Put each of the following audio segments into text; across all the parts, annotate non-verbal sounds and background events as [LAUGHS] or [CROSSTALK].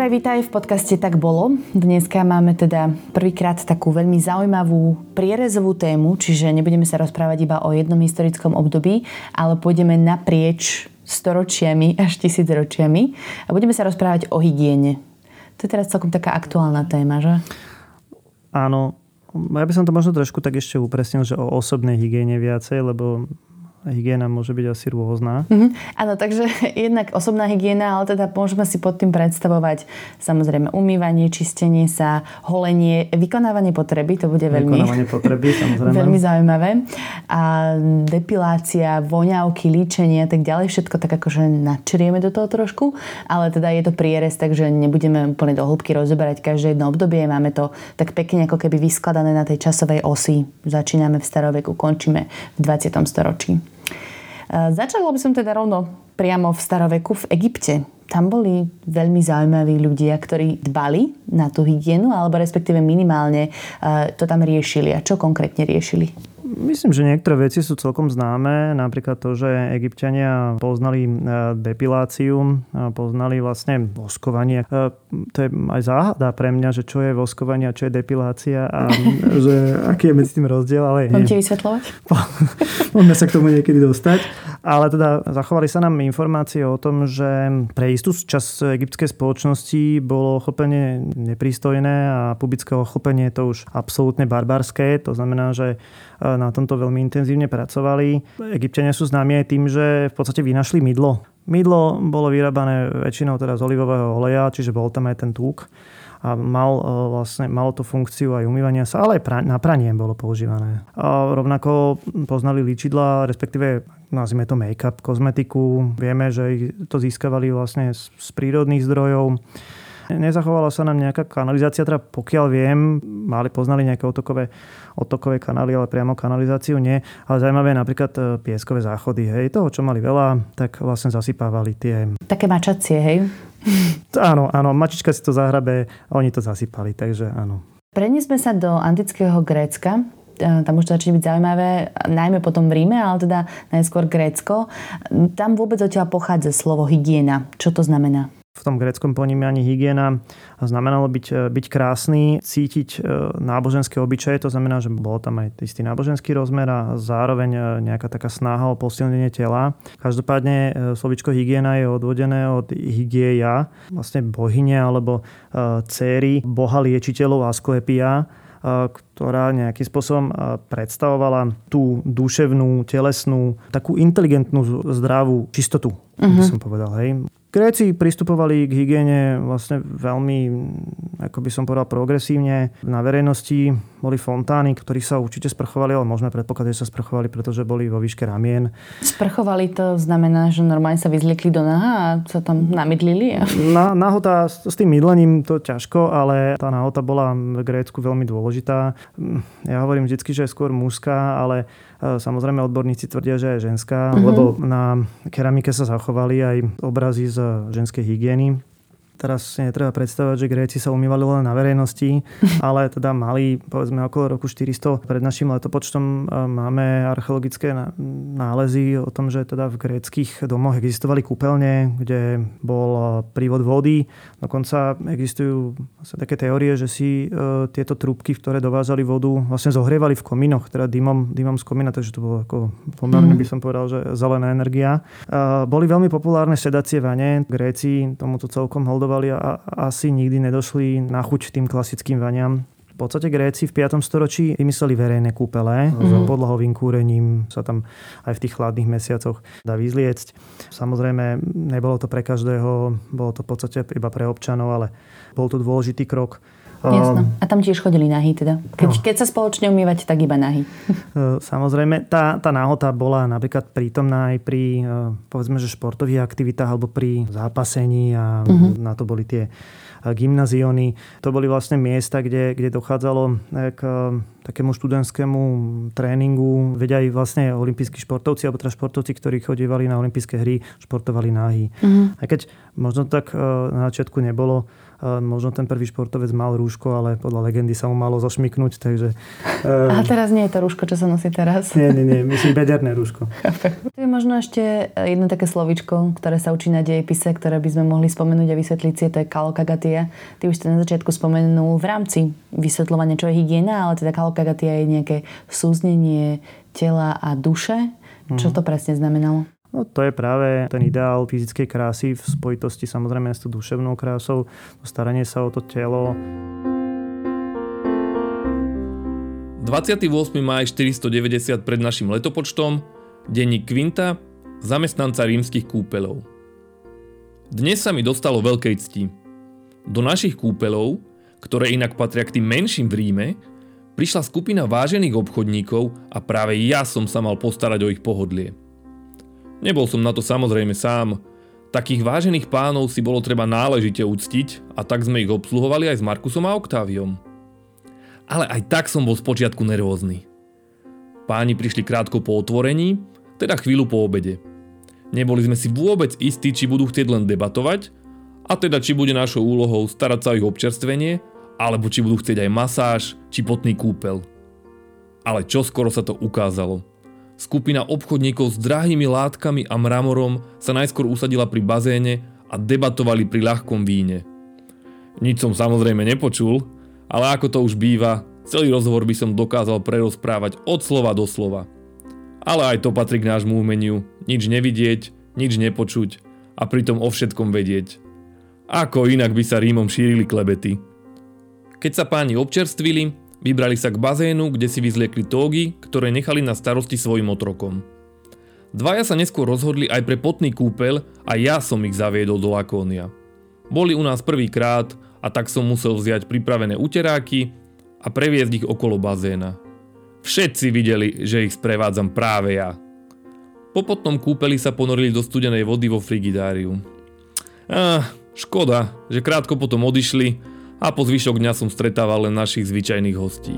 Juraj, vítaj v podcaste Tak bolo. Dneska máme teda prvýkrát takú veľmi zaujímavú prierezovú tému, čiže nebudeme sa rozprávať iba o jednom historickom období, ale pôjdeme naprieč storočiami až tisícročiami a budeme sa rozprávať o hygiene. To je teraz celkom taká aktuálna téma, že? Áno, ja by som to možno trošku tak ešte upresnil, že o osobnej hygiene viacej, lebo hygiena môže byť asi rôzna. Mm-hmm. Áno, takže [LAUGHS] jednak osobná hygiena, ale teda môžeme si pod tým predstavovať samozrejme umývanie, čistenie sa, holenie, vykonávanie potreby, to bude veľmi, vykonávanie potreby, [LAUGHS] samozrejme. veľmi zaujímavé. A depilácia, voňavky, líčenie a tak ďalej, všetko tak akože načrieme do toho trošku, ale teda je to prierez, takže nebudeme úplne do hĺbky rozoberať každé jedno obdobie. Máme to tak pekne ako keby vyskladané na tej časovej osi. Začíname v staroveku, končíme v 20. storočí. Začala by som teda rovno priamo v staroveku v Egypte. Tam boli veľmi zaujímaví ľudia, ktorí dbali na tú hygienu, alebo respektíve minimálne to tam riešili. A čo konkrétne riešili? Myslím, že niektoré veci sú celkom známe. Napríklad to, že egyptiania poznali e, depiláciu, poznali vlastne voskovanie. E, to je aj záhada pre mňa, že čo je voskovanie a čo je depilácia a [LAUGHS] že aký je medzi tým rozdiel. Ale Mám ti vysvetľovať? [LAUGHS] Poďme sa k tomu niekedy dostať. Ale teda zachovali sa nám informácie o tom, že pre istú časť egyptskej spoločnosti bolo chopenie neprístojné a publické ochopenie to už absolútne barbarské. To znamená, že na tomto veľmi intenzívne pracovali. Egyptiania sú známi aj tým, že v podstate vynašli mydlo. Mydlo bolo vyrábané väčšinou teda z olivového oleja, čiže bol tam aj ten tuk a mal, e, vlastne, malo to funkciu aj umývania sa, ale aj na pranie bolo používané. A rovnako poznali líčidla, respektíve nazvime to make-up, kozmetiku. Vieme, že to získavali vlastne z, z prírodných zdrojov. Nezachovala sa nám nejaká kanalizácia, teda pokiaľ viem, mali, poznali nejaké otokové, otokové kanály, ale priamo kanalizáciu nie. Ale zaujímavé je napríklad e, pieskové záchody. Hej, toho, čo mali veľa, tak vlastne zasypávali tie... Také mačacie, hej? [LAUGHS] áno, áno, mačička si to zahrabe oni to zasypali, takže áno. Prenesme sa do antického Grécka e, tam už to začne byť zaujímavé, najmä potom v Ríme, ale teda najskôr Grécko. Tam vôbec odtiaľ pochádza slovo hygiena. Čo to znamená? V tom greckom ponímaní hygiena znamenalo byť, e, byť krásny, cítiť e, náboženské obyčaje, to znamená, že bol tam aj istý náboženský rozmer a zároveň e, nejaká taká snaha o posilnenie tela. Každopádne slovičko hygiena je odvodené od hygieja, vlastne bohyne alebo céry boha liečiteľov Asklepia, ktorá nejakým spôsobom predstavovala tú duševnú, telesnú, takú inteligentnú, zdravú čistotu, uh-huh. by mhm. som povedal. Hej. Gréci pristupovali k hygiene vlastne veľmi, ako by som povedal, progresívne. Na verejnosti boli fontány, ktorí sa určite sprchovali, ale môžeme predpokladať, že sa sprchovali, pretože boli vo výške ramien. Sprchovali to znamená, že normálne sa vyzliekli do naha a sa tam namydlili? Na, nahota s tým mydlením to ťažko, ale tá nahota bola v Grécku veľmi dôležitá. Ja hovorím vždy, že je skôr mužská, ale Samozrejme odborníci tvrdia, že je ženská, mm-hmm. lebo na keramike sa zachovali aj obrazy z ženskej hygieny teraz si netreba predstavovať, že Gréci sa umývali len na verejnosti, [LAUGHS] ale teda mali povedzme okolo roku 400 pred našim letopočtom e, máme archeologické nálezy o tom, že teda v gréckých domoch existovali kúpeľne, kde bol e, prívod vody. Dokonca existujú vlastne také teórie, že si e, tieto trúbky, v ktoré dovážali vodu, vlastne zohrievali v komínoch, teda dymom, dymom z komína, takže to bolo ako pomerne by som povedal, že zelená energia. Boli veľmi populárne sedacie vane. Gréci tomuto celkom holdovali pracovali a asi nikdy nedošli na chuť tým klasickým vaniam. V podstate Gréci v 5. storočí vymysleli verejné kúpele mm-hmm. s podlahovým kúrením, sa tam aj v tých chladných mesiacoch dá vyzliecť. Samozrejme, nebolo to pre každého, bolo to v podstate iba pre občanov, ale bol to dôležitý krok Jasno. A tam tiež chodili nahy teda? Keď, no. keď sa spoločne umývať, tak iba nahy. [LAUGHS] Samozrejme, tá, tá náhota bola napríklad prítomná aj pri povedzme, že športových aktivitách alebo pri zápasení a uh-huh. na to boli tie gymnazióny. To boli vlastne miesta, kde, kde dochádzalo k takému študentskému tréningu. Veď aj vlastne olimpijskí športovci, alebo teda športovci, ktorí chodívali na olympijské hry, športovali náhy. Uh-huh. Aj keď možno tak na začiatku nebolo, Možno ten prvý športovec mal rúško, ale podľa legendy sa mu malo zošmiknúť, takže... A teraz nie je to rúško, čo sa nosí teraz. Nie, nie, nie, myslím bederné rúško. Tu je možno ešte jedno také slovičko, ktoré sa učí na dejepise, ktoré by sme mohli spomenúť a vysvetliť si, to je kalokagatia. Ty už ste na začiatku spomenul v rámci vysvetľovania, čo je hygiena, ale teda kalokagatia je nejaké súznenie tela a duše. Čo mhm. to presne znamenalo? No to je práve ten ideál fyzickej krásy v spojitosti samozrejme s tou duševnou krásou, to staranie sa o to telo. 28. maj 490 pred našim letopočtom, denník Quinta, zamestnanca rímskych kúpeľov. Dnes sa mi dostalo veľkej cti. Do našich kúpeľov, ktoré inak patria k tým menším v Ríme, prišla skupina vážených obchodníkov a práve ja som sa mal postarať o ich pohodlie. Nebol som na to samozrejme sám. Takých vážených pánov si bolo treba náležite uctiť a tak sme ich obsluhovali aj s Markusom a Oktáviom. Ale aj tak som bol spočiatku nervózny. Páni prišli krátko po otvorení, teda chvíľu po obede. Neboli sme si vôbec istí, či budú chcieť len debatovať, a teda či bude našou úlohou starať sa o ich občerstvenie, alebo či budú chcieť aj masáž, či potný kúpel. Ale čo skoro sa to ukázalo. Skupina obchodníkov s drahými látkami a mramorom sa najskôr usadila pri bazéne a debatovali pri ľahkom víne. Nič som samozrejme nepočul, ale ako to už býva, celý rozhovor by som dokázal prerozprávať od slova do slova. Ale aj to patrí k nášmu umeniu, nič nevidieť, nič nepočuť a pritom o všetkom vedieť. Ako inak by sa Rímom šírili klebety. Keď sa páni občerstvili, Vybrali sa k bazénu, kde si vyzliekli tógy, ktoré nechali na starosti svojim otrokom. Dvaja sa neskôr rozhodli aj pre potný kúpel a ja som ich zaviedol do Lakónia. Boli u nás prvýkrát a tak som musel vziať pripravené uteráky a previesť ich okolo bazéna. Všetci videli, že ich sprevádzam práve ja. Po potnom kúpeli sa ponorili do studenej vody vo frigidáriu. Ah, škoda, že krátko potom odišli a po zvyšok dňa som stretával len našich zvyčajných hostí.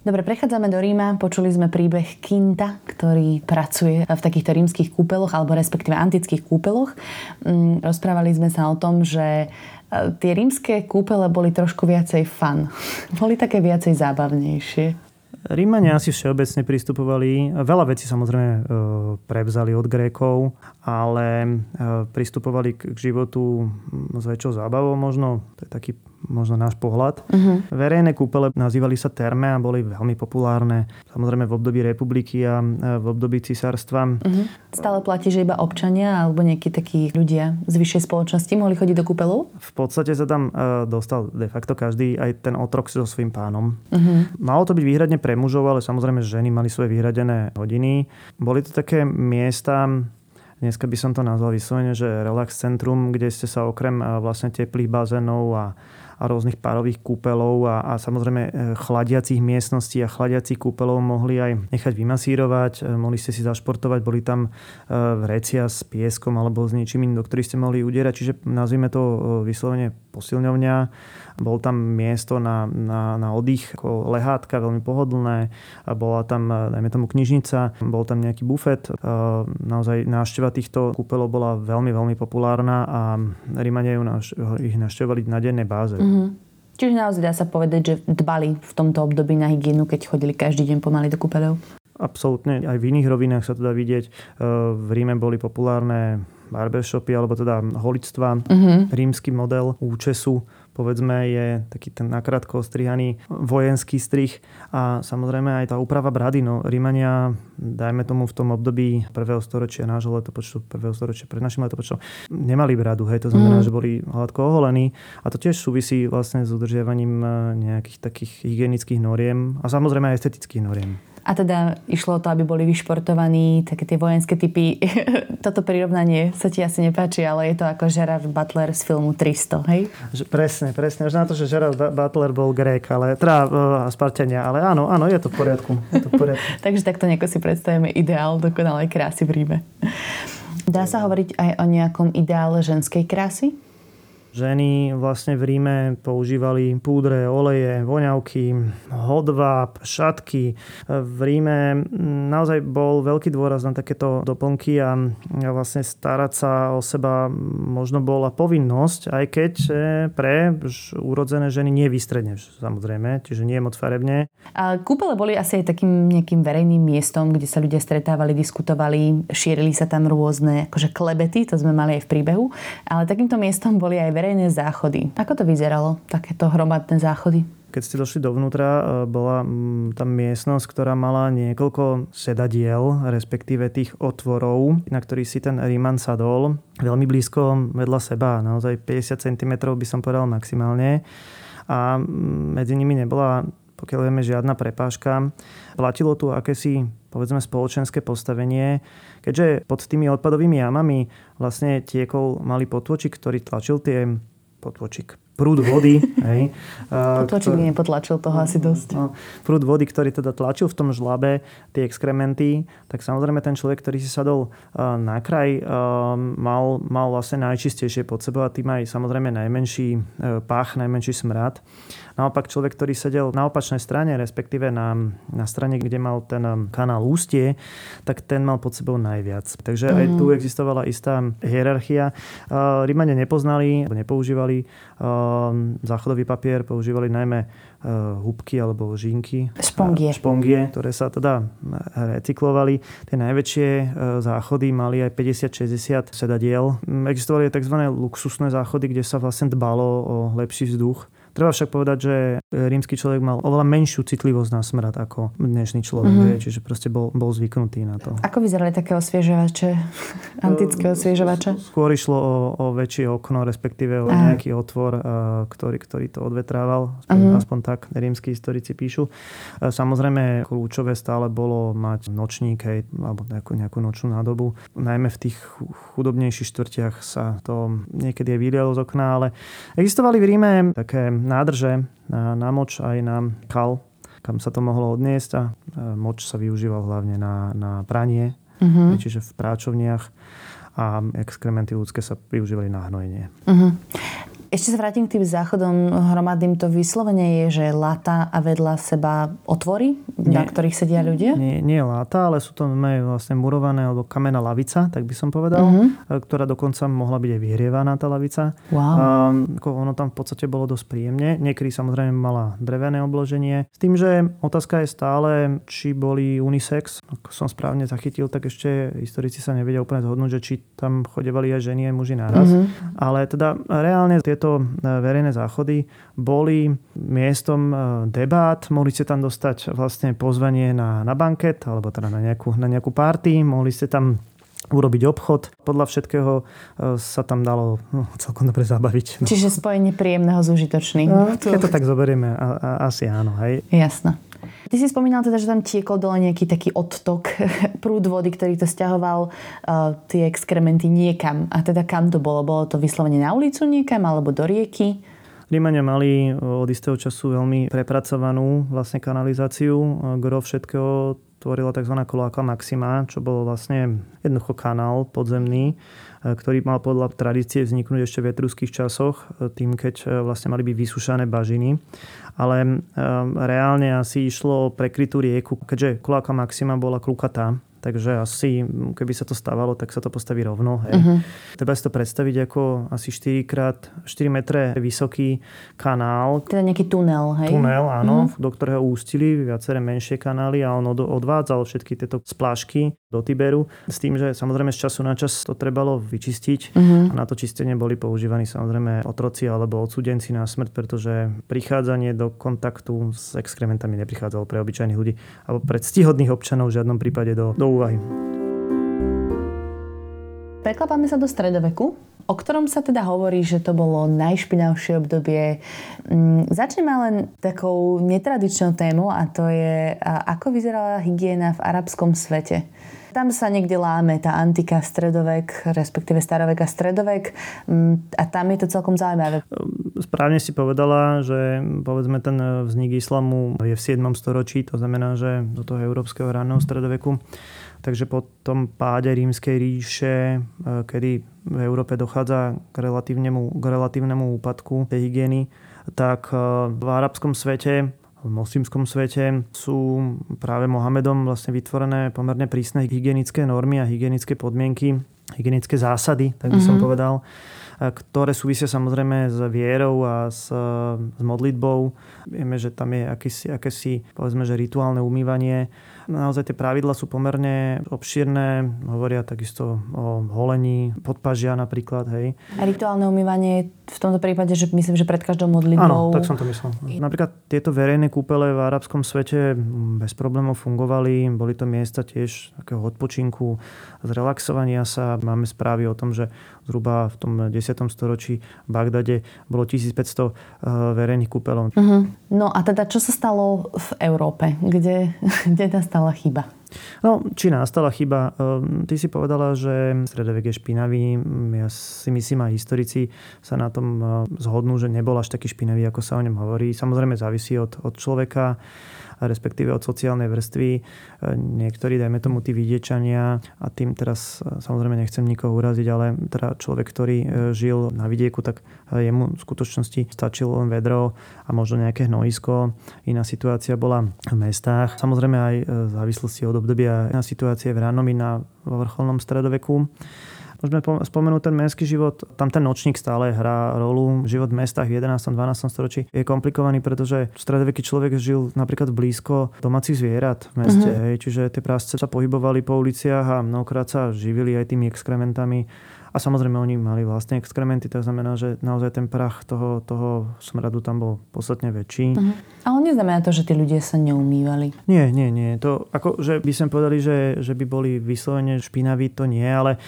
Dobre, prechádzame do Ríma. Počuli sme príbeh Kinta, ktorý pracuje v takýchto rímskych kúpeloch, alebo respektíve antických kúpeloch. Mm, rozprávali sme sa o tom, že e, tie rímske kúpele boli trošku viacej fun. [LAUGHS] boli také viacej zábavnejšie. Rímania asi všeobecne pristupovali, veľa vecí samozrejme e, prevzali od Grékov, ale e, pristupovali k životu s väčšou zábavou možno, to je taký možno náš pohľad. Uh-huh. Verejné kúpele nazývali sa terme a boli veľmi populárne. Samozrejme v období republiky a v období cisárstva. Uh-huh. Stále platí, že iba občania alebo nejakí takí ľudia z vyššej spoločnosti mohli chodiť do kúpelov? V podstate sa tam dostal de facto každý, aj ten otrok so svojím pánom. Uh-huh. Malo to byť výhradne pre mužov, ale samozrejme ženy mali svoje vyhradené hodiny. Boli to také miesta, dneska by som to nazval vyslovene, že relax centrum, kde ste sa okrem vlastne teplých bazénov a a rôznych párových kúpelov a, a samozrejme e, chladiacich miestností a chladiacich kúpelov mohli aj nechať vymasírovať, e, mohli ste si zašportovať, boli tam vrecia s pieskom alebo s niečím do ktorých ste mohli udierať, čiže nazvime to vyslovene posilňovňa bol tam miesto na, na, na oddych, ako lehátka, veľmi pohodlné. Bola tam, dajme tomu, knižnica, bol tam nejaký bufet. Naozaj návšteva týchto kúpelov bola veľmi, veľmi populárna a Rímania ich navštevovali na dennej báze. Mm-hmm. Čiže naozaj dá sa povedať, že dbali v tomto období na hygienu, keď chodili každý deň pomaly do kúpeľov? Absolútne. Aj v iných rovinách sa to dá vidieť. V Ríme boli populárne barbershopy, alebo teda holictva. Uh-huh. Rímsky model účesu povedzme je taký ten nakrátko ostrihaný vojenský strih a samozrejme aj tá úprava brady. No, Rímania, dajme tomu v tom období prvého storočia nášho letopočtu, prvého storočia pred našim letopočtom, nemali bradu, hej, to znamená, mm. že boli hladko oholení a to tiež súvisí vlastne s udržiavaním e, nejakých takých hygienických noriem a samozrejme aj estetických noriem. A teda išlo o to, aby boli vyšportovaní také tie vojenské typy. [LAUGHS] Toto prirovnanie sa ti asi nepáči, ale je to ako Gerard Butler z filmu 300, hej? Že, presne, presne. Až na to, že Gerard Butler bol Grék, ale teda uh, Spartania, ale áno, áno, je to v poriadku. Je to v poriadku. [LAUGHS] Takže takto nejako si predstavíme ideál dokonalej krásy v Ríme. Dá sa hovoriť aj o nejakom ideále ženskej krásy? Ženy vlastne v Ríme používali púdre, oleje, voňavky, hodváb, šatky. V Ríme naozaj bol veľký dôraz na takéto doplnky a vlastne starať sa o seba možno bola povinnosť, aj keď e, pre urodzené ženy nie vystredne, samozrejme, čiže nie moc farebne. A kúpele boli asi aj takým nejakým verejným miestom, kde sa ľudia stretávali, diskutovali, šírili sa tam rôzne akože klebety, to sme mali aj v príbehu, ale takýmto miestom boli aj verejné záchody. Ako to vyzeralo, takéto hromadné záchody? Keď ste došli dovnútra, e, bola tam miestnosť, ktorá mala niekoľko sedadiel, respektíve tých otvorov, na ktorých si ten Ríman sadol. Veľmi blízko vedľa seba, naozaj 50 cm by som povedal maximálne. A medzi nimi nebola pokiaľ vieme, žiadna prepážka. Platilo tu akési, povedzme, spoločenské postavenie, keďže pod tými odpadovými jamami vlastne tiekol malý potôčik, ktorý tlačil tie potôčik prúd vody. [LAUGHS] Hej, Potlačil by nepotlačil toho asi dosť. No, prúd vody, ktorý teda tlačil v tom žlabe tie exkrementy, tak samozrejme ten človek, ktorý si sadol na kraj, mal, mal vlastne najčistejšie pod sebou a tým aj samozrejme najmenší pach, najmenší smrad. Naopak človek, ktorý sedel na opačnej strane, respektíve na, na strane, kde mal ten kanál ústie, tak ten mal pod sebou najviac. Takže aj tu mhm. existovala istá hierarchia. Rímane nepoznali, nepoužívali záchodový papier, používali najmä uh, hubky alebo žinky. Špongie. Špongie, ktoré sa teda recyklovali. Tie najväčšie záchody mali aj 50-60 sedadiel. Existovali tzv. luxusné záchody, kde sa vlastne dbalo o lepší vzduch Treba však povedať, že rímsky človek mal oveľa menšiu citlivosť na smrad ako dnešný človek, mm-hmm. čiže proste bol, bol zvyknutý na to. Ako vyzerali také osviežovače, [LAUGHS] antické osviežovače? Skôr išlo o, o väčšie okno, respektíve o Aha. nejaký otvor, ktorý, ktorý to odvetrával, aspoň, uh-huh. aspoň tak rímsky historici píšu. Samozrejme, kľúčové stále bolo mať nočník, hej, alebo nejakú, nejakú nočnú nádobu. Najmä v tých chudobnejších štvrtiach sa to niekedy aj vylialo z okna, ale existovali v Ríme také nádrže na, na moč aj na kal, kam sa to mohlo odniesť a moč sa využíval hlavne na, na pranie, uh-huh. čiže v práčovniach a exkrementy ľudské sa využívali na hnojenie. Uh-huh. Ešte sa vrátim k tým záchodom hromadným. To vyslovene je, že lata a vedľa seba otvory, nie, na ktorých sedia ľudia? Nie, nie lata, ale sú to vlastne murované alebo kamená lavica, tak by som povedal, uh-huh. ktorá dokonca mohla byť aj vyhrievaná tá lavica. Wow. A, ono tam v podstate bolo dosť príjemne. Niekedy samozrejme mala drevené obloženie. S tým, že otázka je stále, či boli unisex. Ako som správne zachytil, tak ešte historici sa nevedia úplne zhodnúť, že či tam chodevali aj ženy, aj muži naraz. Uh-huh. Ale teda reálne tieto tieto e, verejné záchody boli miestom e, debát. Mohli ste tam dostať vlastne pozvanie na, na banket alebo teda na nejakú, na nejakú party. Mohli ste tam urobiť obchod. Podľa všetkého e, sa tam dalo no, celkom dobre zabaviť. Čiže spojenie príjemného s užitočným. No, keď to tak zoberieme, a, a, asi áno. Hej. Jasné. Ty si spomínal teda, že tam tiekol dole nejaký taký odtok, [LAUGHS] prúd vody, ktorý to stiahoval uh, tie exkrementy niekam. A teda kam to bolo? Bolo to vyslovene na ulicu niekam alebo do rieky? Rímania mali od istého času veľmi prepracovanú vlastne kanalizáciu. Gro všetkého tvorila tzv. koláka maxima, čo bol vlastne jednoducho kanál podzemný, ktorý mal podľa tradície vzniknúť ešte v etruských časoch, tým keď vlastne mali byť vysúšané bažiny. Ale reálne asi išlo o prekrytú rieku, keďže Kuláka Maxima bola klukatá, Takže asi, keby sa to stávalo, tak sa to postaví rovno. Hej. Uh-huh. Treba si to predstaviť ako asi 4 krát 4 metre vysoký kanál. Teda nejaký tunel, hej? Tunel, áno, uh-huh. do ktorého ústili viaceré menšie kanály a on odvádzal všetky tieto splášky do Tiberu. S tým, že samozrejme z času na čas to trebalo vyčistiť uh-huh. a na to čistenie boli používaní samozrejme otroci alebo odsudenci na smrť, pretože prichádzanie do kontaktu s exkrementami neprichádzalo pre obyčajných ľudí alebo pre ctihodných občanov v žiadnom prípade do, do úvahy. Preklapáme sa do stredoveku. o ktorom sa teda hovorí, že to bolo najšpinavšie obdobie. Mm, začneme len takou netradičnou tému a to je, ako vyzerala hygiena v arabskom svete. Tam sa niekde láme tá antika, stredovek, respektíve starovek a stredovek mm, a tam je to celkom zaujímavé. Správne si povedala, že povedzme ten vznik islamu je v 7. storočí, to znamená, že do toho európskeho ranného stredoveku. Takže po tom páde rímskej ríše, e, kedy v Európe dochádza k relatívnemu, k relatívnemu úpadku tej hygieny, tak e, v arabskom svete v moslimskom svete sú práve Mohamedom vlastne vytvorené pomerne prísne hygienické normy a hygienické podmienky, hygienické zásady, tak by som mm-hmm. povedal, ktoré súvisia samozrejme s vierou a s, s modlitbou. Vieme, že tam je akési, akési povedzme, že rituálne umývanie Naozaj tie pravidla sú pomerne obšírne, hovoria takisto o holení, podpažia napríklad. Hej. A rituálne umývanie v tomto prípade, že myslím, že pred každou modlitbou... Áno, tak som to myslel. Napríklad tieto verejné kúpele v arabskom svete bez problémov fungovali. Boli to miesta tiež takého odpočinku, zrelaxovania sa. Máme správy o tom, že zhruba v tom 10. storočí v Bagdade bolo 1500 eh, verejných kúpelov. Uh-huh. No a teda čo sa stalo v Európe? Kde, [LAUGHS] kde nastala chyba? No, či nastala chyba? Eh, ty si povedala, že stredovek je špinavý. Ja si myslím, aj historici sa na tom eh, zhodnú, že nebol až taký špinavý, ako sa o ňom hovorí. Samozrejme závisí od, od človeka respektíve od sociálnej vrstvy. E, niektorí, dajme tomu, tí vidiečania, a tým teraz e, samozrejme nechcem nikoho uraziť, ale teda človek, ktorý e, žil na vidieku, tak jemu v skutočnosti stačilo len vedro a možno nejaké hnojisko. Iná situácia bola v mestách. Samozrejme aj v závislosti od obdobia iná situácia v ránom na vrcholnom stredoveku. Môžeme spomenúť ten mestský život. Tam ten nočník stále hrá rolu. Život v mestách v 11. 12. storočí je komplikovaný, pretože stredoveký človek žil napríklad blízko domácich zvierat v meste. Uh-huh. Hej, čiže tie prásce sa pohybovali po uliciach a mnohokrát sa živili aj tými exkrementami a samozrejme oni mali vlastné exkrementy, to znamená, že naozaj ten prach toho, toho smradu tam bol podstatne väčší. Uh-huh. Ale neznamená to, že tí ľudia sa neumývali? Nie, nie, nie. To, ako, že by sme povedali, že, že by boli vyslovene špinaví, to nie, ale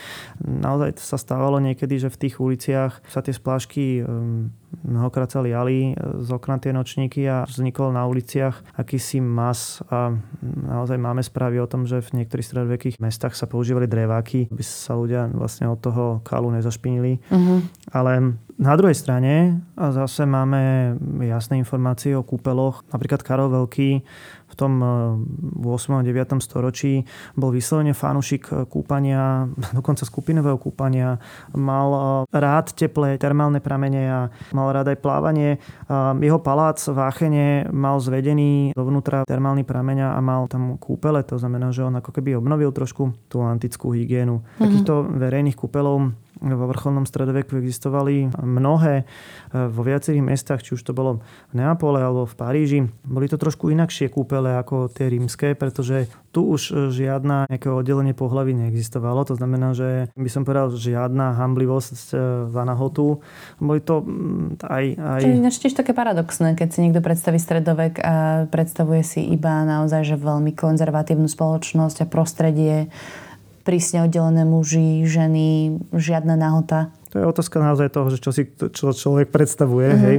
naozaj sa stávalo niekedy, že v tých uliciach sa tie splášky um, mnohokrát sa liali z okna tie nočníky a vznikol na uliciach akýsi mas a naozaj máme správy o tom, že v niektorých stredovekých mestách sa používali dreváky, aby sa ľudia vlastne od toho kalu nezašpinili. Uh-huh. Ale na druhej strane zase máme jasné informácie o kúpeloch. Napríklad Karol Veľký v tom 8. Eh, a 9. storočí bol vyslovene fanúšik eh, kúpania, [LAUGHS] dokonca skupinového kúpania. Mal eh, rád teplé termálne pramene a mal rád aj plávanie. Jeho palác v Áchene mal zvedený dovnútra termálny prameň a mal tam kúpele. To znamená, že on ako keby obnovil trošku tú antickú hygienu. Mm-hmm. Takýchto verejných kúpelov vo vrcholnom stredoveku existovali mnohé vo viacerých mestách, či už to bolo v Neapole alebo v Paríži. Boli to trošku inakšie kúpele ako tie rímske, pretože tu už žiadna nejaké oddelenie pohlavy neexistovalo. To znamená, že by som povedal, žiadna hamblivosť e, vanahotu. Boli to aj... aj... To je tiež také paradoxné, keď si niekto predstaví stredovek a predstavuje si iba naozaj, že veľmi konzervatívnu spoločnosť a prostredie prísne oddelené muži, ženy, žiadna nahota. To je otázka naozaj toho, že čo si čo človek predstavuje. Mm-hmm. Hej.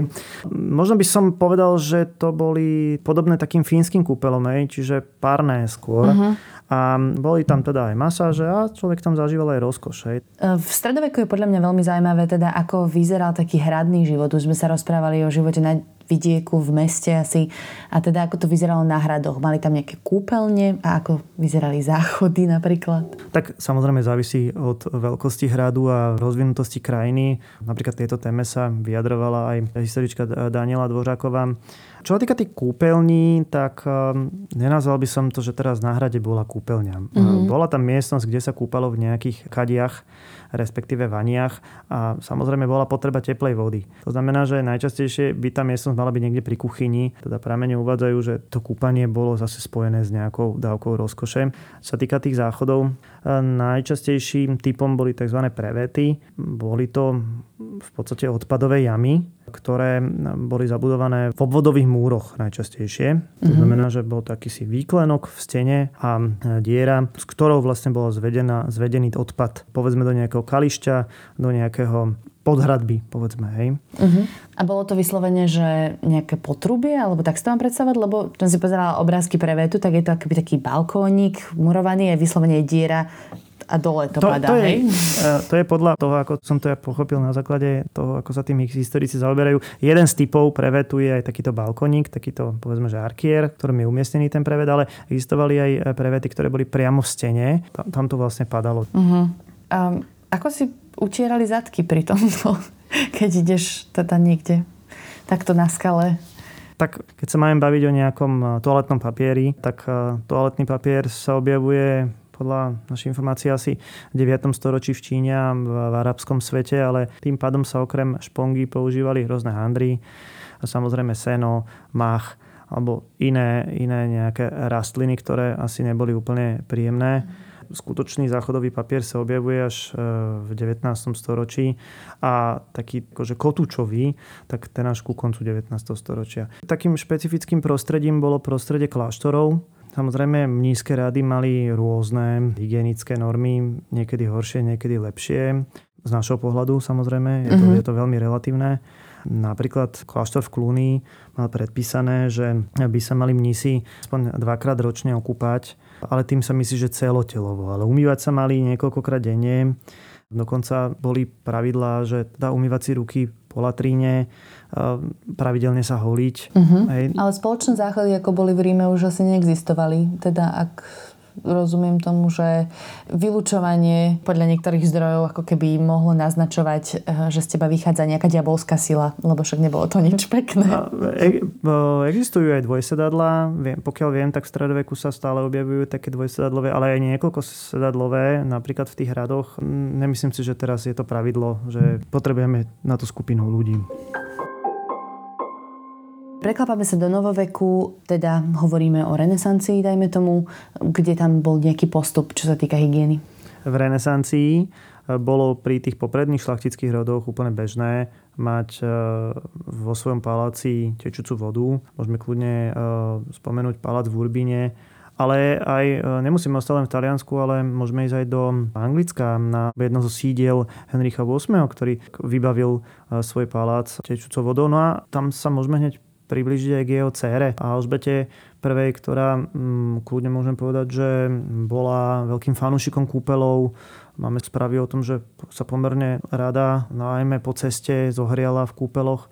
Možno by som povedal, že to boli podobné takým fínskym kúpelom, hej, čiže párne skôr. Mm-hmm. A boli tam teda aj masáže a človek tam zažíval aj rozkoš. Hej. V stredoveku je podľa mňa veľmi zaujímavé, teda ako vyzeral taký hradný život. Už sme sa rozprávali o živote na vidieku, v meste asi. A teda ako to vyzeralo na hradoch? Mali tam nejaké kúpeľne a ako vyzerali záchody napríklad? Tak samozrejme závisí od veľkosti hradu a rozvinutosti krajiny. Napríklad tieto téme sa vyjadrovala aj historička Daniela Dvořáková. Čo sa týka tých kúpeľní, tak um, nenazval by som to, že teraz na hrade bola kúpeľňa. Mm-hmm. Bola tam miestnosť, kde sa kúpalo v nejakých kadiach, respektíve vaniach a samozrejme bola potreba teplej vody. To znamená, že najčastejšie by tá miestnosť mala byť niekde pri kuchyni. Teda pramene uvádzajú, že to kúpanie bolo zase spojené s nejakou dávkou rozkoše. Čo sa týka tých záchodov, najčastejším typom boli tzv. prevety. Boli to v podstate odpadové jamy, ktoré boli zabudované v obvodových múroch najčastejšie. To mm-hmm. znamená, že bol taký si výklenok v stene a diera, s ktorou vlastne bol zvedená, zvedený odpad, povedzme do nejakého kališťa, do nejakého podhradby, povedzme, hej. Uh-huh. A bolo to vyslovene, že nejaké potrubie, alebo tak si to mám predstavať, lebo som si pozerala obrázky pre vetu, tak je to akoby taký balkónik, murovaný, je vyslovene diera a dole to, to padá, to je, hej? E, to je podľa toho, ako som to ja pochopil na základe toho, ako sa tým historici zaoberajú. Jeden z typov prevetu je aj takýto balkoník, takýto povedzme, že arkier, ktorým je umiestnený ten prevet, ale existovali aj prevety, ktoré boli priamo v stene. Tam, tam to vlastne padalo. Uh-huh. Um, ako si utierali zadky pri tomto, [LAUGHS] keď ideš teda niekde takto na skale? Tak keď sa máme baviť o nejakom toaletnom papieri, tak toaletný papier sa objavuje podľa našich informácií asi v 9. storočí v Číne a v, arabskom svete, ale tým pádom sa okrem špongy používali rôzne handry, samozrejme seno, mach alebo iné, iné nejaké rastliny, ktoré asi neboli úplne príjemné. Skutočný záchodový papier sa objavuje až e, v 19. storočí a taký akože kotúčový, tak ten až ku koncu 19. storočia. Takým špecifickým prostredím bolo prostredie kláštorov, Samozrejme, nízke rady mali rôzne hygienické normy, niekedy horšie, niekedy lepšie. Z našho pohľadu samozrejme, je to, mm-hmm. je to veľmi relatívne. Napríklad kláštor v Klúni mal predpísané, že by sa mali mnisi aspoň dvakrát ročne okúpať, ale tým sa myslí, že celotelovo. Ale umývať sa mali niekoľkokrát denne. Dokonca boli pravidlá, že dá umývať si ruky po latríne, pravidelne sa holiť. Uh-huh. Ale spoločné záchody, ako boli v Ríme, už asi neexistovali. Teda ak rozumiem tomu, že vylúčovanie podľa niektorých zdrojov ako keby mohlo naznačovať, eh, že z teba vychádza nejaká diabolská sila, lebo však nebolo to nič pekné. E- existujú aj dvojsedadlá. Viem, pokiaľ viem, tak v stredoveku sa stále objavujú také dvojsedadlové, ale aj niekoľko sedadlové, napríklad v tých hradoch. Nemyslím si, že teraz je to pravidlo, že potrebujeme na tú skupinu ľudí. Preklapame sa do novoveku, teda hovoríme o renesancii, dajme tomu, kde tam bol nejaký postup, čo sa týka hygieny. V renesancii e, bolo pri tých popredných šlachtických rodoch úplne bežné mať e, vo svojom paláci tečúcu vodu. Môžeme kľudne e, spomenúť palác v Urbine, ale aj nemusíme ostať len v Taliansku, ale môžeme ísť aj do Anglicka na jedno zo sídiel Henricha VIII, ktorý vybavil svoj palác tečúcou vodou. No a tam sa môžeme hneď približiť aj k jeho cére a Alžbete prvej, ktorá mm, kľudne môžem povedať, že bola veľkým fanúšikom kúpelov. Máme správy o tom, že sa pomerne rada, najmä po ceste, zohriala v kúpeloch.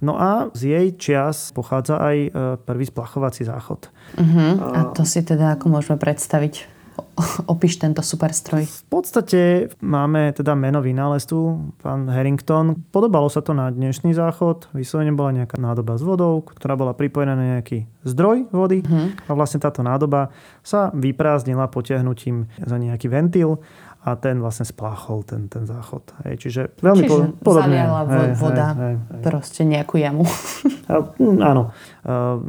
No a z jej čias pochádza aj e, prvý splachovací záchod. Uh-huh. A to si teda ako môžeme predstaviť? [LAUGHS] opíš tento super stroj. V podstate máme teda meno vynálezcu, pán Harrington. Podobalo sa to na dnešný záchod. Vyslovene bola nejaká nádoba s vodou, ktorá bola pripojená na nejaký zdroj vody uh-huh. a vlastne táto nádoba sa vyprázdnila potiahnutím za nejaký ventil a ten vlastne spláchol ten, ten záchod. Hej, čiže veľmi čiže po, podobne. Zaliala hej, voda hej, hej, proste nejakú jamu. Áno. A,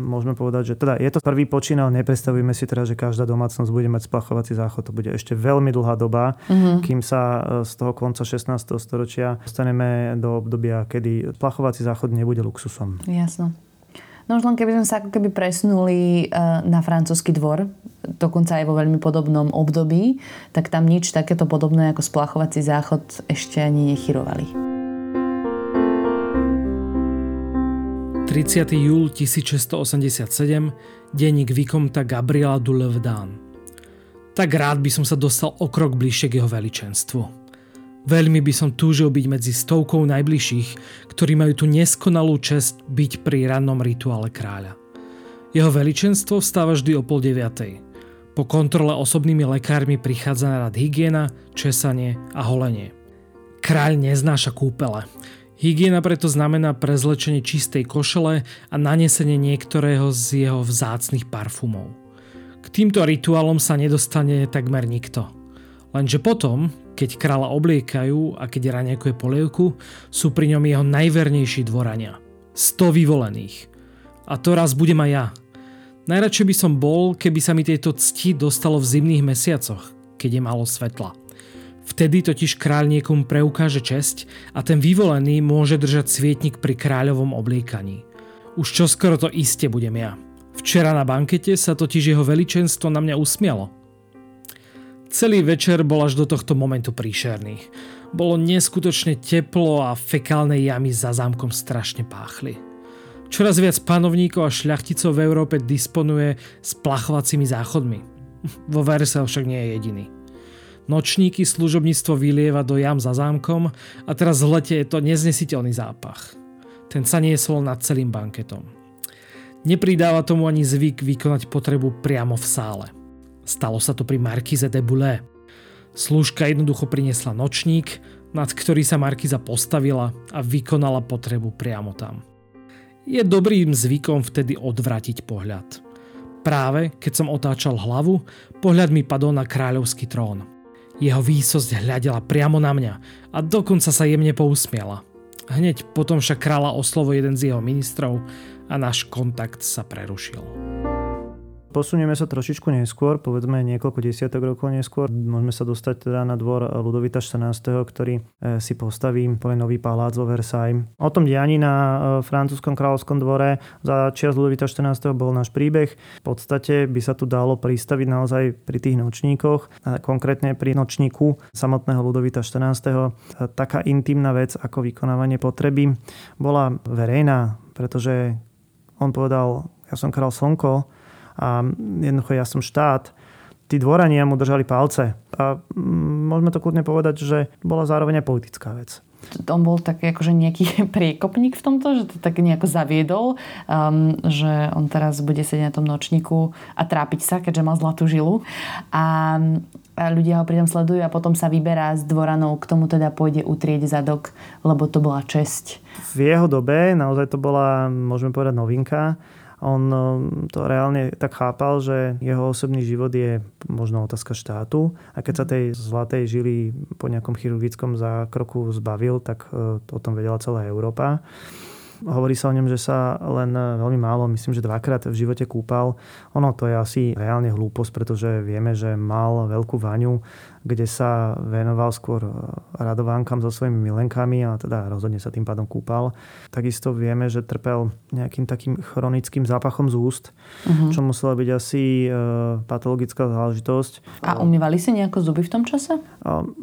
môžeme povedať, že teda je to prvý počin, ale nepredstavujeme si teda, že každá domácnosť bude mať splachovací záchod. To bude ešte veľmi dlhá doba, mm-hmm. kým sa e, z toho konca 16. storočia dostaneme do obdobia, kedy splachovací záchod nebude luxusom. Jasno. No už len keby sme sa ako keby presunuli e, na francúzsky dvor, dokonca aj vo veľmi podobnom období, tak tam nič takéto podobné ako splachovací záchod ešte ani nechyrovali. 30. júl 1687, denník Vikomta Gabriela du. Tak rád by som sa dostal o krok bližšie k jeho veličenstvu. Veľmi by som túžil byť medzi stovkou najbližších, ktorí majú tú neskonalú čest byť pri rannom rituále kráľa. Jeho veličenstvo vstáva vždy o pol deviatej. Po kontrole osobnými lekármi prichádza na rad hygiena, česanie a holenie. Kráľ neznáša kúpele. Hygiena preto znamená prezlečenie čistej košele a nanesenie niektorého z jeho vzácnych parfumov. K týmto rituálom sa nedostane takmer nikto. Lenže potom, keď kráľa obliekajú a keď raňajkuje polievku, sú pri ňom jeho najvernejší dvorania. 100 vyvolených. A to raz budem aj ja. Najradšej by som bol, keby sa mi tejto cti dostalo v zimných mesiacoch, keď je málo svetla. Vtedy totiž kráľ niekomu preukáže česť a ten vyvolený môže držať svietnik pri kráľovom obliekaní. Už čo skoro to iste budem ja. Včera na bankete sa totiž jeho veličenstvo na mňa usmialo. Celý večer bol až do tohto momentu príšerný. Bolo neskutočne teplo a fekálne jamy za zámkom strašne páchli. Čoraz viac panovníkov a šľachticov v Európe disponuje s plachovacími záchodmi. [LAUGHS] Vo Versailles však nie je jediný. Nočníky služobníctvo vylieva do jam za zámkom a teraz v lete je to neznesiteľný zápach. Ten sa niesol nad celým banketom. Nepridáva tomu ani zvyk vykonať potrebu priamo v sále. Stalo sa to pri Markize de Boulay. Služka jednoducho priniesla nočník, nad ktorý sa Markiza postavila a vykonala potrebu priamo tam. Je dobrým zvykom vtedy odvratiť pohľad. Práve keď som otáčal hlavu, pohľad mi padol na kráľovský trón. Jeho výsosť hľadela priamo na mňa a dokonca sa jemne pousmiela. Hneď potom však kráľa oslovo jeden z jeho ministrov a náš kontakt sa prerušil. Posunieme sa trošičku neskôr, povedzme niekoľko desiatok rokov neskôr. Môžeme sa dostať teda na dvor Ludovita 14., ktorý e, si postaví nový palác vo Versailles. O tom dianí na e, francúzskom kráľovskom dvore za čias Ludovita 14. bol náš príbeh. V podstate by sa tu dalo pristaviť naozaj pri tých nočníkoch, konkrétne pri nočníku samotného Ludovita 14. E, taká intimná vec ako vykonávanie potreby bola verejná, pretože on povedal, ja som král Slnko, a jednoducho ja som štát, tí dvorania mu držali palce. A mm, môžeme to kľudne povedať, že bola zároveň aj politická vec on bol taký akože nejaký [LAUGHS] priekopník v tomto, že to tak nejako zaviedol, um, že on teraz bude sedieť na tom nočníku a trápiť sa, keďže má zlatú žilu. A, a ľudia ho pritom sledujú a potom sa vyberá z dvoranov, k tomu teda pôjde utrieť zadok, lebo to bola česť. V jeho dobe naozaj to bola, môžeme povedať, novinka on um, to reálne tak chápal, že jeho osobný život je možno otázka štátu a keď sa tej zlatej žily po nejakom chirurgickom zákroku zbavil, tak uh, o tom vedela celá Európa. Hovorí sa o ňom, že sa len veľmi málo, myslím, že dvakrát v živote kúpal. Ono to je asi reálne hlúposť, pretože vieme, že mal veľkú vaňu, kde sa venoval skôr radovánkam so svojimi milenkami a teda rozhodne sa tým pádom kúpal. Takisto vieme, že trpel nejakým takým chronickým zápachom z úst, uh-huh. čo musela byť asi e, patologická záležitosť. A umývali si nejako zuby v tom čase?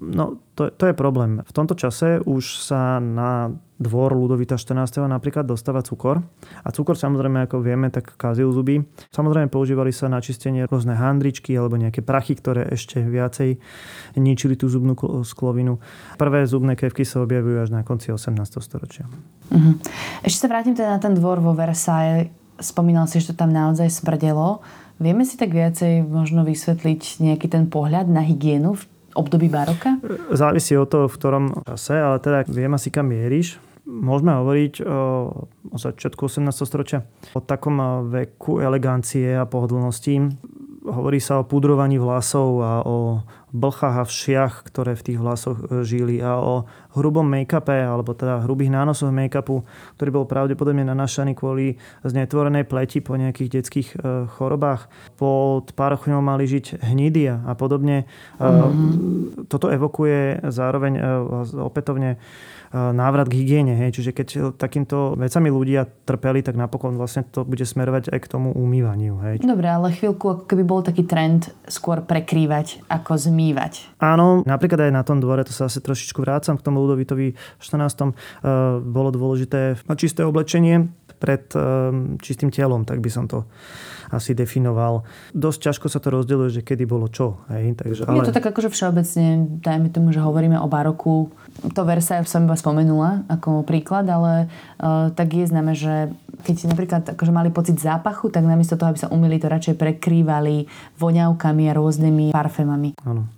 No, to, to je problém. V tomto čase už sa na dvor Ludovita 14. napríklad dostáva cukor. A cukor samozrejme, ako vieme, tak kazil zuby. Samozrejme používali sa na čistenie rôzne handričky alebo nejaké prachy, ktoré ešte viacej ničili tú zubnú sklovinu. Prvé zubné kevky sa objavujú až na konci 18. storočia. Uh-huh. Ešte sa vrátim teda na ten dvor vo Versailles. Spomínal si, že to tam naozaj smrdelo. Vieme si tak viacej možno vysvetliť nejaký ten pohľad na hygienu v období baroka? Závisí od toho, v ktorom čase, ale teda viem asi kam mieríš môžeme hovoriť o, začiatku 18. storočia, o takom veku elegancie a pohodlnosti. Hovorí sa o pudrovaní vlasov a o blchách a všiach, ktoré v tých vlasoch e, žili a o hrubom make-upe, alebo teda hrubých nánosoch make-upu, ktorý bol pravdepodobne nanašaný kvôli znetvorenej pleti po nejakých detských e, chorobách. Pod parochňou mali žiť hnidy a podobne. Mm-hmm. Toto evokuje zároveň opätovne návrat k hygiene. Hej. Čiže keď takýmto vecami ľudia trpeli, tak napokon vlastne to bude smerovať aj k tomu umývaniu. Hej. Dobre, ale chvíľku, ako keby bol taký trend skôr prekrývať ako zmývať. Áno, napríklad aj na tom dvore, to sa asi trošičku vrácam k tomu Ludovitovi 14. Uh, bolo dôležité čisté oblečenie pred uh, čistým telom, tak by som to asi definoval. Dosť ťažko sa to rozdeľuje, že kedy bolo čo. Hej? Takže, ale... Je to tak akože všeobecne, dajme tomu, že hovoríme o baroku. To Versailles som iba spomenula ako príklad, ale uh, tak je známe, že keď napríklad akože mali pocit zápachu, tak namiesto toho, aby sa umili, to radšej prekrývali voňavkami a rôznymi parfémami. Áno.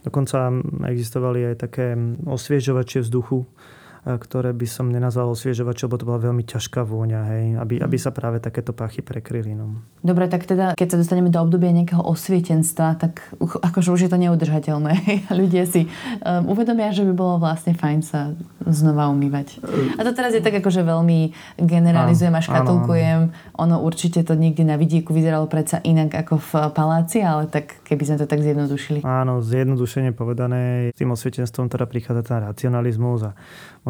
Dokonca existovali aj také osviežovačie vzduchu, ktoré by som nenazval osviežovač, lebo to bola veľmi ťažká vôňa, hej, aby, aby sa práve takéto pachy prekryli. No. Dobre, tak teda, keď sa dostaneme do obdobia nejakého osvietenstva, tak akože už je to neudržateľné. [LAUGHS] Ľudia si um, uvedomia, že by bolo vlastne fajn sa znova umývať. A to teraz je tak akože veľmi generalizujem a škatulkujem. Ono určite to niekde na vidieku vyzeralo predsa inak ako v paláci, ale tak keby sme to tak zjednodušili. Áno, zjednodušene povedané, s tým osvietenstvom teda prichádza ten racionalizmus a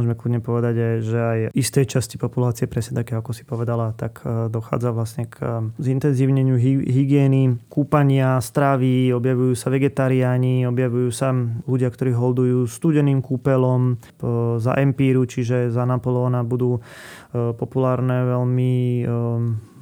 môžeme kľudne povedať, že aj istej časti populácie, presne také, ako si povedala, tak e, dochádza vlastne k e, zintenzívneniu hygieny, kúpania, stravy, objavujú sa vegetariáni, objavujú sa ľudia, ktorí holdujú studeným kúpelom, za empíru, čiže za Napoleona budú e, populárne veľmi e,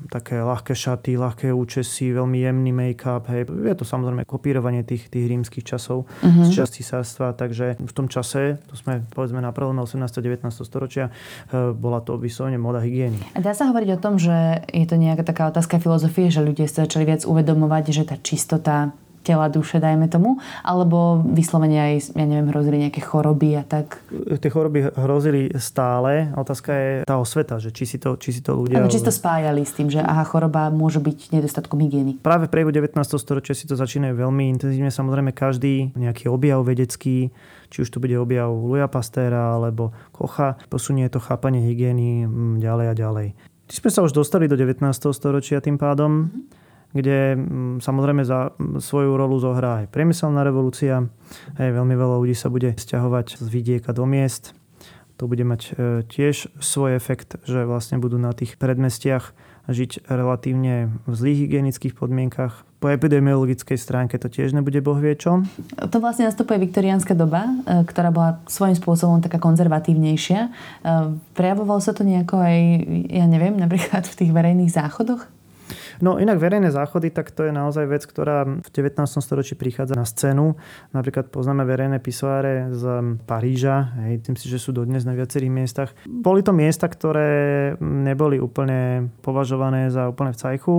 také ľahké šaty, ľahké účesy, veľmi jemný make-up. Hej. Je to samozrejme kopírovanie tých, tých rímskych časov uh-huh. z časti sárstva, takže v tom čase, to sme povedzme na prelome 18. a 19. storočia, e, bola to vyslovene moda hygieny. A dá sa hovoriť o tom, že je to nejaká taká otázka filozofie, že ľudia sa začali viac uvedomovať, že tá čistota tela, duše, dajme tomu, alebo vyslovene aj, ja neviem, hrozili nejaké choroby a tak? Tie choroby hrozili stále. Otázka je tá osveta, že či si to, či si to ľudia... Ano, či si to spájali s tým, že aha, choroba môže byť nedostatkom hygieny. Práve v priebehu 19. storočia si to začínajú veľmi intenzívne. Samozrejme, každý nejaký objav vedecký, či už to bude objav Luja Pastéra alebo Kocha, posunie to chápanie hygieny mm, ďalej a ďalej. Ty sme sa už dostali do 19. storočia tým pádom. Mm-hmm kde mm, samozrejme za svoju rolu zohrá aj priemyselná revolúcia. Hej, veľmi veľa ľudí sa bude stiahovať z vidieka do miest. To bude mať e, tiež svoj efekt, že vlastne budú na tých predmestiach žiť relatívne v zlých hygienických podmienkach. Po epidemiologickej stránke to tiež nebude boh vie čo. To vlastne nastupuje viktoriánska doba, e, ktorá bola svojím spôsobom taká konzervatívnejšia. E, prejavovalo sa to nejako aj, ja neviem, napríklad v tých verejných záchodoch? No inak verejné záchody, tak to je naozaj vec, ktorá v 19. storočí prichádza na scénu. Napríklad poznáme verejné pisoáre z Paríža, hej, tým si, že sú dodnes na viacerých miestach. Boli to miesta, ktoré neboli úplne považované za úplne v cajchu,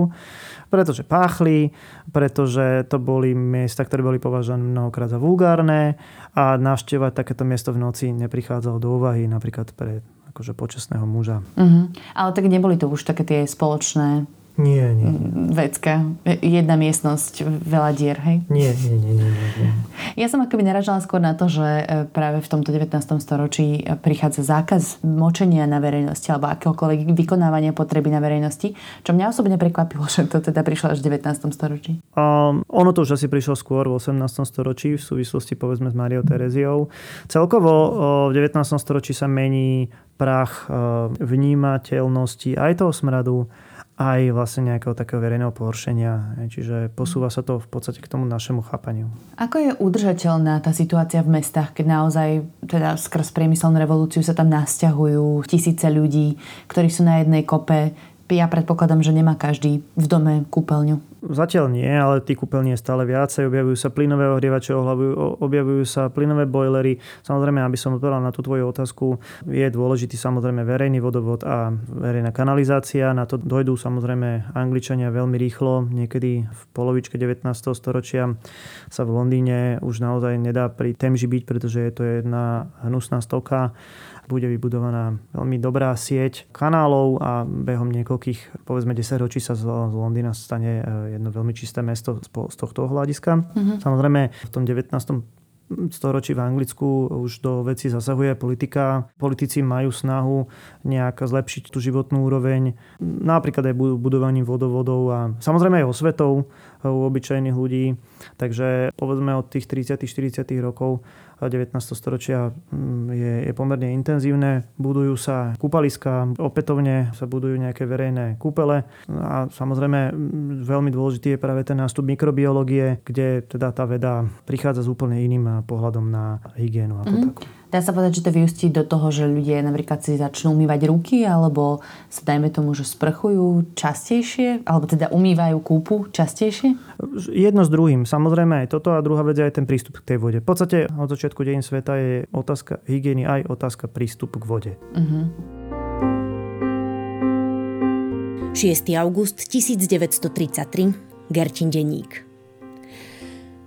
pretože páchli, pretože to boli miesta, ktoré boli považované mnohokrát za vulgárne a navštevovať takéto miesto v noci neprichádzalo do úvahy napríklad pre akože počasného muža. Uh-huh. Ale tak neboli to už také tie spoločné nie, nie. Vecka. Jedna miestnosť, veľa dier, hej? Nie, nie, nie, nie, nie. Ja som akoby naražala skôr na to, že e, práve v tomto 19. storočí e, prichádza zákaz močenia na verejnosti alebo akéhokoľvek vykonávania potreby na verejnosti, čo mňa osobne prekvapilo, [LAUGHS] že to teda prišlo až v 19. storočí. Um, ono to už asi prišlo skôr v 18. storočí v súvislosti povedzme s Mariou Tereziou. Celkovo v 19. storočí sa mení prach vnímateľnosti aj toho smradu, aj vlastne nejakého takého verejného pohoršenia. Čiže posúva sa to v podstate k tomu našemu chápaniu. Ako je udržateľná tá situácia v mestách, keď naozaj teda skrz priemyselnú revolúciu sa tam nasťahujú tisíce ľudí, ktorí sú na jednej kope, ja predpokladám, že nemá každý v dome kúpeľňu. Zatiaľ nie, ale tých kúpeľní je stále viacej. Objavujú sa plynové ohrievače, objavujú sa plynové bojlery. Samozrejme, aby som odpovedal na tú tvoju otázku, je dôležitý samozrejme verejný vodovod a verejná kanalizácia. Na to dojdú samozrejme Angličania veľmi rýchlo. Niekedy v polovičke 19. storočia sa v Londýne už naozaj nedá pri Temži byť, pretože je to jedna hnusná stoka bude vybudovaná veľmi dobrá sieť kanálov a behom niekoľkých, povedzme 10 ročí sa z Londýna stane e, jedno veľmi čisté mesto z tohto hľadiska. Mm-hmm. Samozrejme v tom 19 storočí v Anglicku už do veci zasahuje politika. Politici majú snahu nejak zlepšiť tú životnú úroveň, napríklad aj budovaním vodovodov a samozrejme aj osvetou u obyčajných ľudí. Takže povedzme od tých 30-40 rokov 19. storočia mm, je, je pomerne intenzívne. Budujú sa kúpaliska, opätovne sa budujú nejaké verejné kúpele a samozrejme mm, veľmi dôležitý je práve ten nástup mikrobiológie, kde teda tá veda prichádza s úplne iným pohľadom na hygienu ako mm-hmm. takú. Dá sa povedať, že to vyústí do toho, že ľudia napríklad si začnú umývať ruky, alebo sa dajme tomu, že sprchujú častejšie, alebo teda umývajú kúpu častejšie? Jedno s druhým. Samozrejme aj toto a druhá vec je aj ten prístup k tej vode. V podstate od začiatku dejín sveta je otázka hygieny aj otázka prístupu k vode. Uh-huh. 6. august 1933, Gertin denník.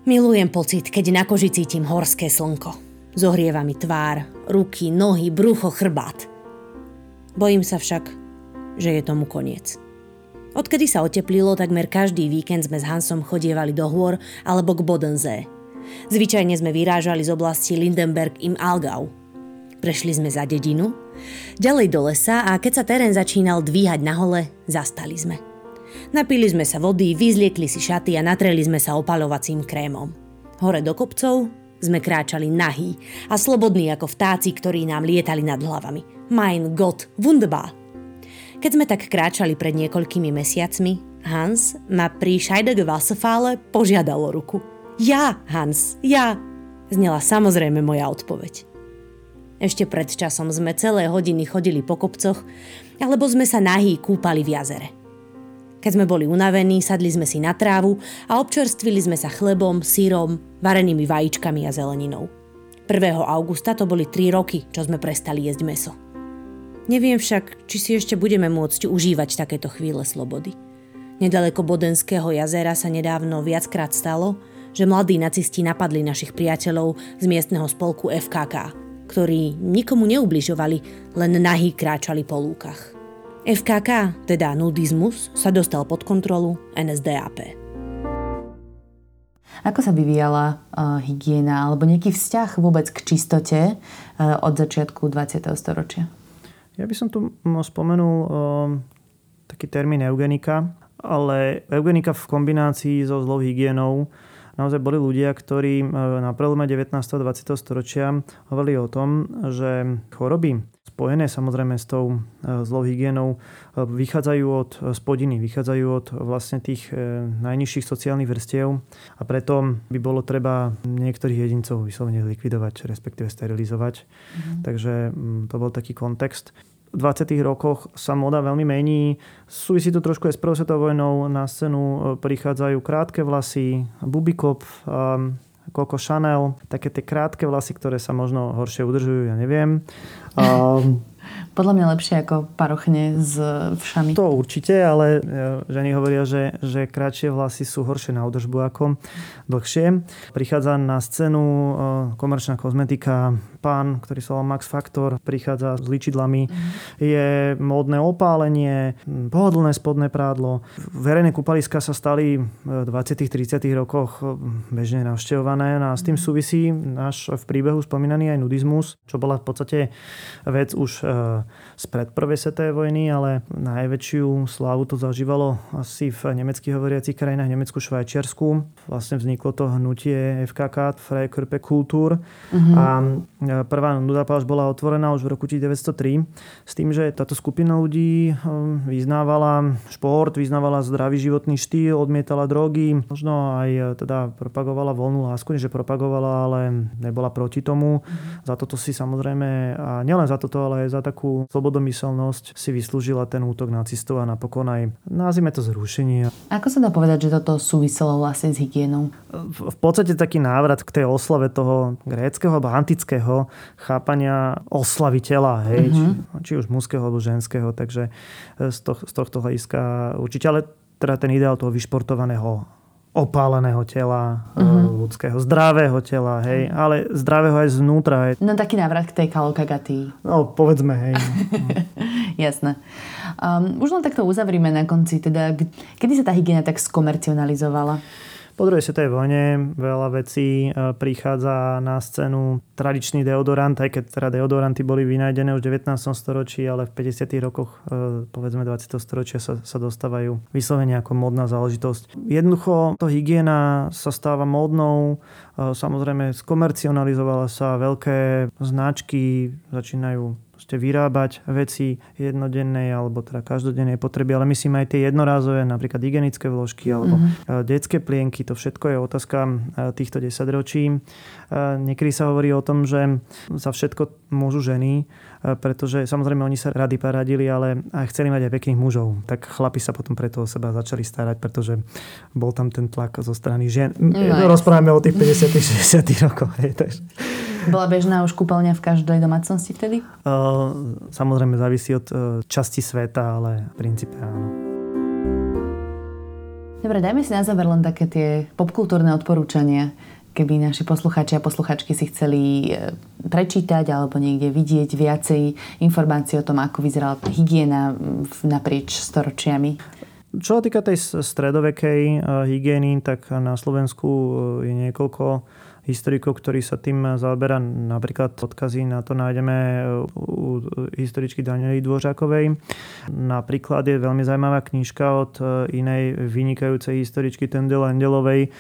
Milujem pocit, keď na koži cítim horské slnko. Zohrieva mi tvár, ruky, nohy, brucho, chrbát. Bojím sa však, že je tomu koniec. Odkedy sa oteplilo, takmer každý víkend sme s Hansom chodievali do hôr alebo k Bodensee. Zvyčajne sme vyrážali z oblasti Lindenberg im Algau. Prešli sme za dedinu, ďalej do lesa a keď sa terén začínal dvíhať na hole, zastali sme. Napili sme sa vody, vyzliekli si šaty a natreli sme sa opalovacím krémom. Hore do kopcov sme kráčali nahý a slobodní ako vtáci, ktorí nám lietali nad hlavami. Mein Gott, wunderbar! Keď sme tak kráčali pred niekoľkými mesiacmi, Hans ma pri Scheidege Wasserfale požiadal ruku. Ja, Hans, ja, znela samozrejme moja odpoveď. Ešte pred časom sme celé hodiny chodili po kopcoch, alebo sme sa nahý kúpali v jazere. Keď sme boli unavení, sadli sme si na trávu a občerstvili sme sa chlebom, sírom, varenými vajíčkami a zeleninou. 1. augusta to boli 3 roky, čo sme prestali jesť meso. Neviem však, či si ešte budeme môcť užívať takéto chvíle slobody. Nedaleko Bodenského jazera sa nedávno viackrát stalo, že mladí nacisti napadli našich priateľov z miestneho spolku FKK – ktorí nikomu neubližovali, len nahý kráčali po lúkach. FKK, teda nudizmus, sa dostal pod kontrolu NSDAP. Ako sa vyvíjala uh, hygiena alebo nejaký vzťah vôbec k čistote uh, od začiatku 20. storočia? Ja by som tu spomenul uh, taký termín eugenika, ale eugenika v kombinácii so zlou hygienou naozaj boli ľudia, ktorí na prelome 19. a 20. storočia hovorili o tom, že choroby spojené samozrejme s tou e, zlou hygienou e, vychádzajú od spodiny, vychádzajú od vlastne tých najnižších sociálnych vrstiev a preto by bolo treba niektorých jedincov vyslovene likvidovať, respektíve sterilizovať. Mm. Takže to bol taký kontext. 20. rokoch sa moda veľmi mení. Súvisí to trošku aj s prvou svetovou vojnou. Na scénu e, prichádzajú krátke vlasy, bubikop, Coco Chanel, také tie krátke vlasy, ktoré sa možno horšie udržujú, ja neviem. Um, Podľa mňa lepšie ako parochne s všami. To určite, ale e, ženy hovoria, že, že kratšie vlasy sú horšie na údržbu ako dlhšie. Prichádza na scénu e, komerčná kozmetika. Pán, ktorý sa volá Max Factor, prichádza s ličidlami. Mm. Je módne opálenie, pohodlné spodné prádlo. Verejné kúpaliska sa stali v 20 30 rokoch bežne navštevované a s tým mhm. súvisí náš v príbehu spomínaný aj nudizmus, čo bola v podstate vec už e, spred prvej svetovej vojny, ale najväčšiu slávu to zažívalo asi v nemeckých hovoriacich krajinách, Nemecku, Švajčiarsku. Vlastne vzniklo to hnutie FKK, Freikörpe Kultur. Mm-hmm. A e, prvá Nudapáž bola otvorená už v roku 1903 s tým, že táto skupina ľudí e, vyznávala šport, vyznávala zdravý životný štýl, odmietala drogy, možno aj teda propagovala voľnú lásku, že propagovala, ale nebola proti tomu. Mm-hmm. Za toto si samozrejme, a nielen za toto, ale aj za takú slobodomyselnosť si vyslúžila ten útok nacistov a napokon aj nazvime to zrušenie. Ako sa dá povedať, že toto súviselo vlastne s hygienou? V, v podstate taký návrat k tej oslave toho gréckého alebo antického chápania oslavy tela, hej, uh-huh. či, či už mužského alebo ženského, takže z, to, z tohto hľadiska určite, ale teda ten ideál toho vyšportovaného opáleného tela uh-huh. ľudského, zdravého tela, hej, ale zdravého aj znútra. Hej. No taký návrat k tej kalokagatii. No, povedzme, hej. No. [LAUGHS] Jasné. Um, už len takto uzavrime na konci, teda, kedy sa tá hygiena tak skomercionalizovala? Po druhej svetovej vojne veľa vecí e, prichádza na scénu tradičný deodorant, aj keď teda deodoranty boli vynajdené už v 19. storočí, ale v 50. rokoch e, povedzme 20. storočia sa, sa dostávajú vyslovene ako modná záležitosť. Jednoducho to hygiena sa stáva modnou, e, samozrejme skomercionalizovala sa, veľké značky začínajú proste vyrábať veci jednodennej alebo teda každodennej potreby, ale myslím aj tie jednorázové, napríklad hygienické vložky alebo mm-hmm. detské plienky, to všetko je otázka e, týchto desaťročí. E, niekedy sa hovorí o tom, že za všetko môžu ženy, pretože samozrejme oni sa rady paradili, ale aj chceli mať aj pekných mužov. Tak chlapi sa potom preto o seba začali starať, pretože bol tam ten tlak zo strany žien. No, Rozprávame o tých 50 60 [LAUGHS] rokoch. Hej, takže. Bola bežná už kúpeľňa v každej domácnosti vtedy? Uh, samozrejme závisí od uh, časti sveta, ale v princípe áno. Dobre, dajme si na záver len také tie popkultúrne odporúčania, keby naši posluchači a posluchačky si chceli e, prečítať alebo niekde vidieť viacej informácií o tom, ako vyzerala hygiena naprieč storočiami. Čo sa týka tej stredovekej hygieny, tak na Slovensku je niekoľko historikov, ktorí sa tým zaoberá. Napríklad odkazy na to nájdeme u historičky Daniely Dvořákovej. Napríklad je veľmi zaujímavá knižka od inej vynikajúcej historičky Tende Lendelovej,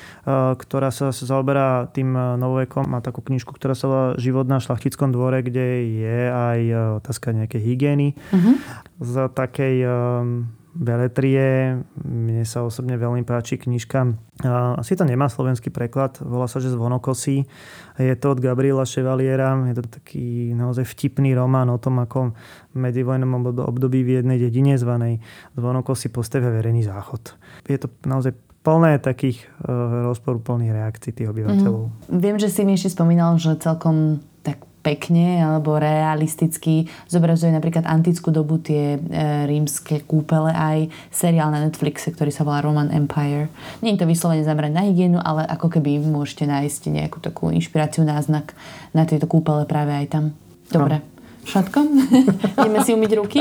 ktorá sa zaoberá tým novovekom. Má takú knižku, ktorá sa volá Život na šlachtickom dvore, kde je aj otázka nejakej hygieny. Uh-huh. Z takej beletrie. Mne sa osobne veľmi páči knižka. Asi to nemá slovenský preklad, volá sa, že Zvonokosy. Je to od Gabriela Chevaliera. Je to taký naozaj vtipný román o tom, ako v medzivojnom období v jednej dedine zvanej Zvonokosy postavia verejný záchod. Je to naozaj plné takých uh, rozporúplných reakcií tých obyvateľov. Mm. Viem, že si mi ešte spomínal, že celkom pekne alebo realisticky zobrazuje napríklad antickú dobu tie e, rímske kúpele aj seriál na Netflixe, ktorý sa volá Roman Empire. Nie je to vyslovene zamerať na hygienu, ale ako keby môžete nájsť nejakú takú inšpiráciu, náznak na tieto kúpele práve aj tam. Dobre. No. Všetko? [LAUGHS] Ideme si umyť ruky?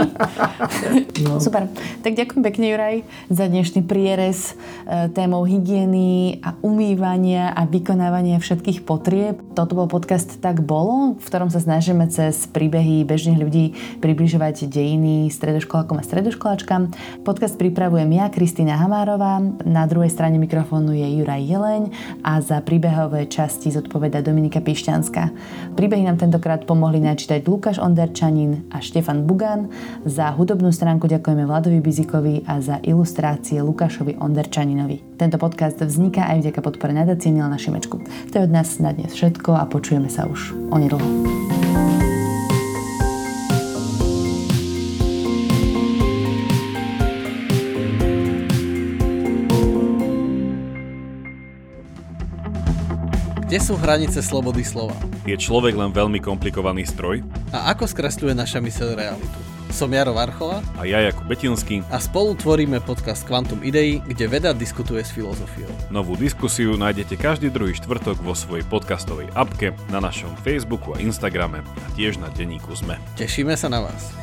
No. Super. Tak ďakujem pekne, Juraj, za dnešný prierez e, témou hygieny a umývania a vykonávania všetkých potrieb. Toto bol podcast Tak bolo, v ktorom sa snažíme cez príbehy bežných ľudí približovať dejiny stredoškolákom a stredoškoláčkam. Podcast pripravujem ja, Kristýna Hamárová, na druhej strane mikrofónu je Juraj Jeleň a za príbehové časti zodpoveda Dominika Pišťanská. Príbehy nám tentokrát pomohli načítať Lukáš Onderčanin a Štefan Bugan. Za hudobnú stránku ďakujeme Vladovi Bizikovi a za ilustrácie Lukášovi Onderčaninovi. Tento podcast vzniká aj vďaka podpore nadácie Milana Šimečku. To je od nás na dnes všetko a počujeme sa už onedlho. Kde sú hranice slobody slova? Je človek len veľmi komplikovaný stroj? A ako skresľuje naša myseľ realitu? Som Jaro Varchola a ja Jakub Betinský a spolu tvoríme podcast Quantum Idei, kde veda diskutuje s filozofiou. Novú diskusiu nájdete každý druhý štvrtok vo svojej podcastovej apke, na našom Facebooku a Instagrame a tiež na denníku ZME. Tešíme sa na vás.